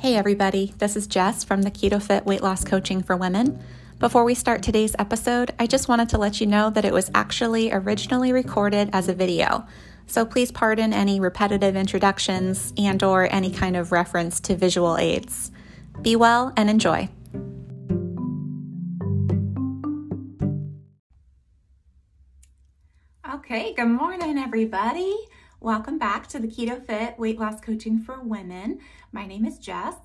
Hey everybody, this is Jess from the Keto Fit Weight Loss Coaching for Women. Before we start today's episode, I just wanted to let you know that it was actually originally recorded as a video. So please pardon any repetitive introductions and or any kind of reference to visual aids. Be well and enjoy. Okay, good morning everybody. Welcome back to the Keto Fit Weight Loss Coaching for Women. My name is Jess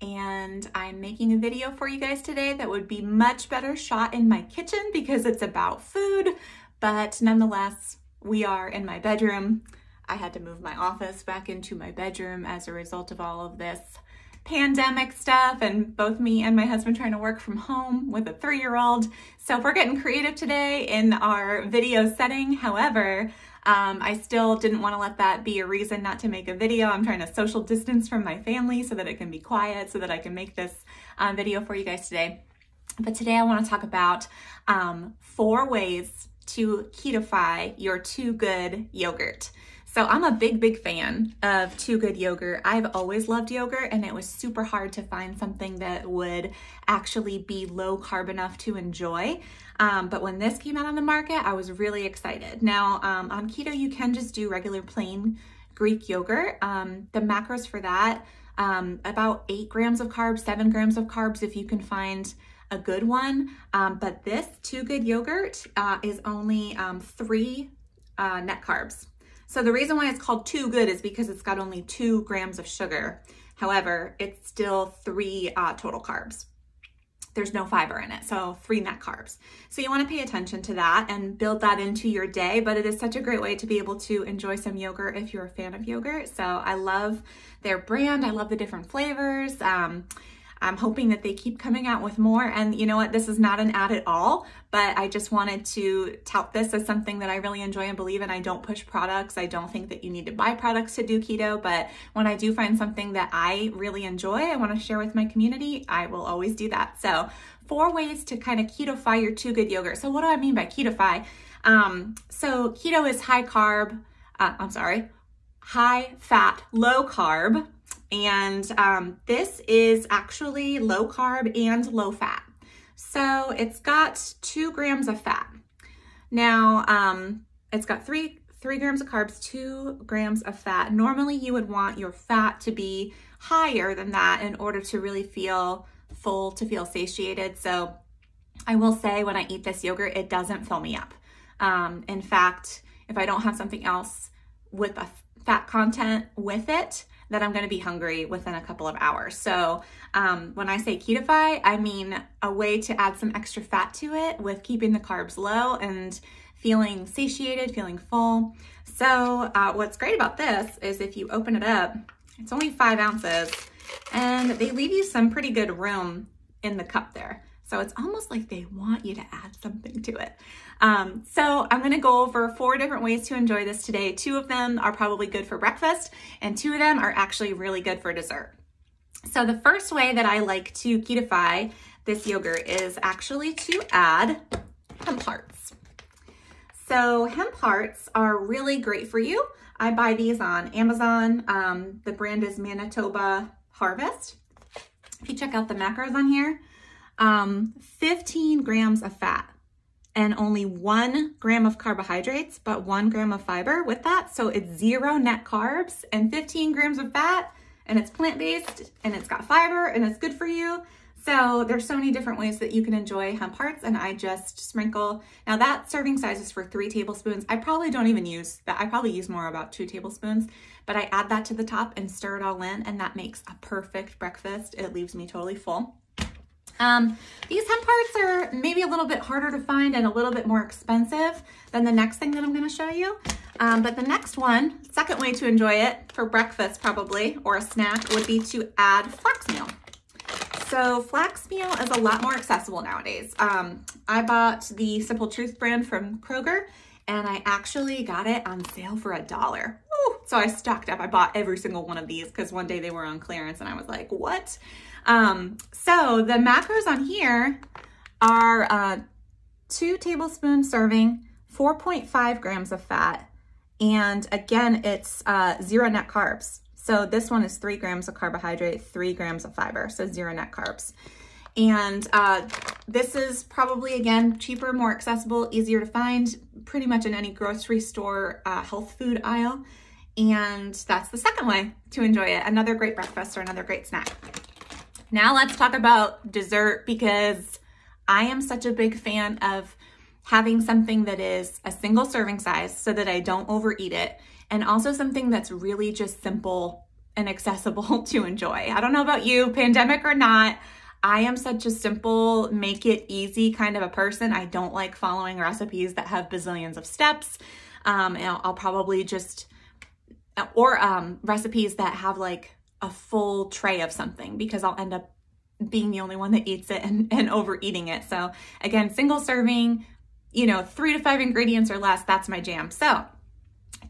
and I'm making a video for you guys today that would be much better shot in my kitchen because it's about food, but nonetheless, we are in my bedroom. I had to move my office back into my bedroom as a result of all of this pandemic stuff and both me and my husband trying to work from home with a three-year-old. So we're getting creative today in our video setting. However, um, I still didn't want to let that be a reason not to make a video. I'm trying to social distance from my family so that it can be quiet, so that I can make this um, video for you guys today. But today I want to talk about um, four ways to ketofy your Too Good yogurt. So I'm a big, big fan of Too Good yogurt. I've always loved yogurt and it was super hard to find something that would actually be low carb enough to enjoy. Um, but when this came out on the market, I was really excited. Now um, on keto, you can just do regular plain Greek yogurt. Um, the macros for that, um, about eight grams of carbs, seven grams of carbs if you can find a good one. Um, but this Too Good yogurt uh, is only um, three uh, net carbs. So the reason why it's called Too Good is because it's got only two grams of sugar. However, it's still three uh, total carbs. There's no fiber in it, so three net carbs. So you wanna pay attention to that and build that into your day, but it is such a great way to be able to enjoy some yogurt if you're a fan of yogurt. So I love their brand. I love the different flavors. Um, I'm hoping that they keep coming out with more. And you know what? This is not an ad at all, but I just wanted to tout this as something that I really enjoy and believe in. I don't push products. I don't think that you need to buy products to do keto, but when I do find something that I really enjoy, I want to share with my community, I will always do that. So, four ways to kind of ketofy your Too Good yogurt. So, what do I mean by ketofy? Um, so, keto is high carb, uh, I'm sorry, high fat, low carb and um, this is actually low carb and low fat. So it's got two grams of fat. Now, um, it's got three, three grams of carbs, two grams of fat. Normally you would want your fat to be higher than that in order to really feel full, to feel satiated. So I will say when I eat this yogurt, it doesn't fill me up. Um, in fact, if I don't have something else with a fat content with it, that I'm going to be hungry within a couple of hours. So um, when I say ketofy, I mean a way to add some extra fat to it with keeping the carbs low and feeling satiated, feeling full. So uh, what's great about this is if you open it up, it's only five ounces and they leave you some pretty good room in the cup there. So it's almost like they want you to add something to it. Um, so I'm gonna go over four different ways to enjoy this today. Two of them are probably good for breakfast and two of them are actually really good for dessert. So the first way that I like to ketofy this yogurt is actually to add hemp hearts. So hemp hearts are really great for you. I buy these on Amazon. Um, the brand is Manitoba Harvest. If you check out the macros on here, um, 15 grams of fat and only one gram of carbohydrates, but one gram of fiber with that. So it's zero net carbs and 15 grams of fat and it's plant-based and it's got fiber and it's good for you. So there's so many different ways that you can enjoy hemp hearts and I just sprinkle. Now that serving size is for three tablespoons. I probably don't even use that. I probably use more about two tablespoons, but I add that to the top and stir it all in and that makes a perfect breakfast. It leaves me totally full. Um, these hemp hearts are maybe a little bit harder to find and a little bit more expensive than the next thing that I'm gonna show you. Um, but the next one, second way to enjoy it for breakfast probably, or a snack, would be to add flax meal. So flax meal is a lot more accessible nowadays. Um, I bought the Simple Truth brand from Kroger and I actually got it on sale for a dollar. So I stocked up. I bought every single one of these because one day they were on clearance and I was like, what? Um, so the macros on here are uh, two tablespoon serving, 4.5 grams of fat. And again, it's uh, zero net carbs. So this one is three grams of carbohydrate, three grams of fiber, so zero net carbs. And uh, this is probably, again, cheaper, more accessible, easier to find pretty much in any grocery store uh, health food aisle. And that's the second way to enjoy it. Another great breakfast or another great snack. Now let's talk about dessert because I am such a big fan of having something that is a single serving size so that I don't overeat it, and also something that's really just simple and accessible to enjoy. I don't know about you, pandemic or not, I am such a simple, make it easy kind of a person. I don't like following recipes that have bazillions of steps. Um, I'll, I'll probably just, or um, recipes that have like a full tray of something because I'll end up being the only one that eats it and, and overeating it. So again, single serving, you know, three to five ingredients or less, that's my jam. So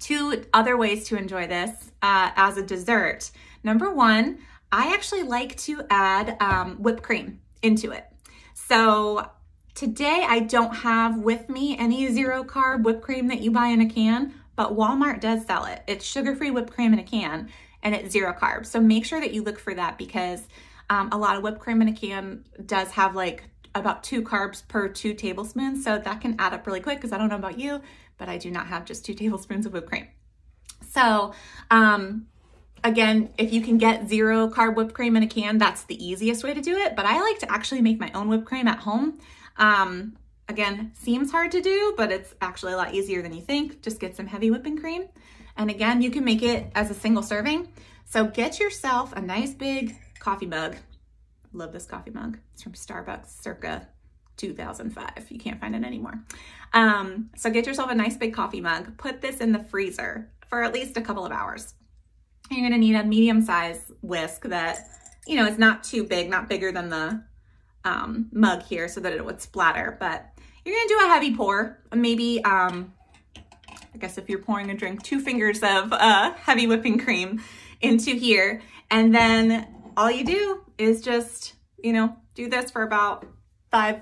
two other ways to enjoy this uh, as a dessert. Number one, I actually like to add um, whipped cream into it. So today I don't have with me any zero carb whipped cream that you buy in a can, but Walmart does sell it. It's sugar-free whipped cream in a can and it's zero carbs. So make sure that you look for that because um, a lot of whipped cream in a can does have like about two carbs per two tablespoons. So that can add up really quick because I don't know about you, but I do not have just two tablespoons of whipped cream. So, um, again, if you can get zero carb whipped cream in a can, that's the easiest way to do it. But I like to actually make my own whipped cream at home. Um, again, seems hard to do, but it's actually a lot easier than you think. Just get some heavy whipping cream. And again, you can make it as a single serving. So get yourself a nice big coffee mug. Love this coffee mug. It's from Starbucks circa 2005. You can't find it anymore. Um, so get yourself a nice big coffee mug. Put this in the freezer for at least a couple of hours. You're gonna need a medium size whisk that, you know, is not too big, not bigger than the um, mug here so that it would splatter. But you're gonna do a heavy pour, maybe, um, I guess if you're pouring a drink, two fingers of uh, heavy whipping cream into here. And then all you do is just, you know, do this for about five,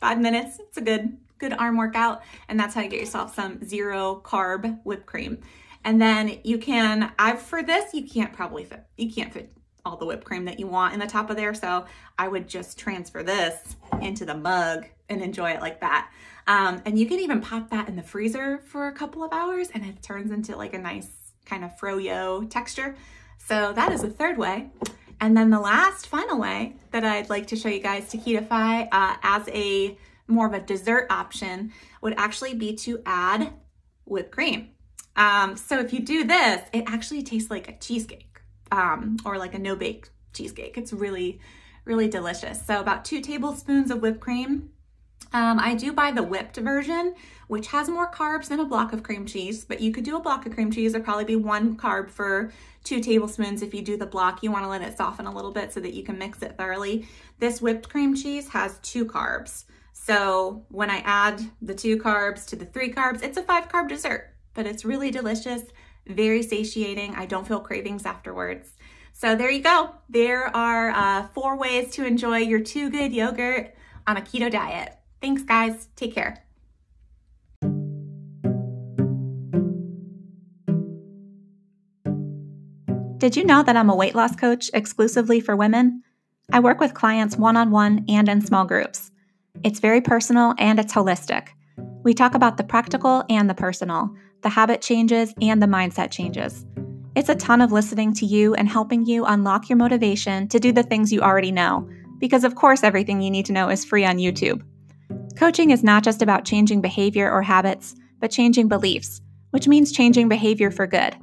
five minutes. It's a good, good arm workout. And that's how you get yourself some zero carb whipped cream. And then you can, I've, for this, you can't probably fit, you can't fit all the whipped cream that you want in the top of there. So I would just transfer this into the mug and enjoy it like that. Um, and you can even pop that in the freezer for a couple of hours and it turns into like a nice kind of froyo texture. So that is the third way. And then the last final way that I'd like to show you guys to ketofy uh, as a more of a dessert option would actually be to add whipped cream. Um, so if you do this, it actually tastes like a cheesecake um, or like a no-bake cheesecake. It's really, really delicious. So about two tablespoons of whipped cream. Um, I do buy the whipped version, which has more carbs than a block of cream cheese, but you could do a block of cream cheese. It'd probably be one carb for two tablespoons. If you do the block, you wanna let it soften a little bit so that you can mix it thoroughly. This whipped cream cheese has two carbs. So when I add the two carbs to the three carbs, it's a five carb dessert, but it's really delicious, very satiating. I don't feel cravings afterwards. So there you go. There are uh, four ways to enjoy your Too Good yogurt on a keto diet. Thanks guys, take care. Did you know that I'm a weight loss coach exclusively for women? I work with clients one on one and in small groups. It's very personal and it's holistic. We talk about the practical and the personal, the habit changes and the mindset changes. It's a ton of listening to you and helping you unlock your motivation to do the things you already know, because of course, everything you need to know is free on YouTube. Coaching is not just about changing behavior or habits, but changing beliefs, which means changing behavior for good.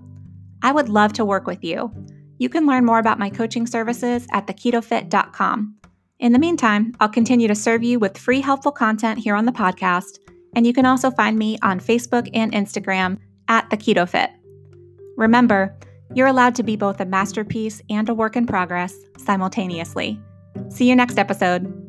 I would love to work with you. You can learn more about my coaching services at theketofit.com. In the meantime, I'll continue to serve you with free helpful content here on the podcast, and you can also find me on Facebook and Instagram at the Keto Fit. Remember, you're allowed to be both a masterpiece and a work in progress simultaneously. See you next episode.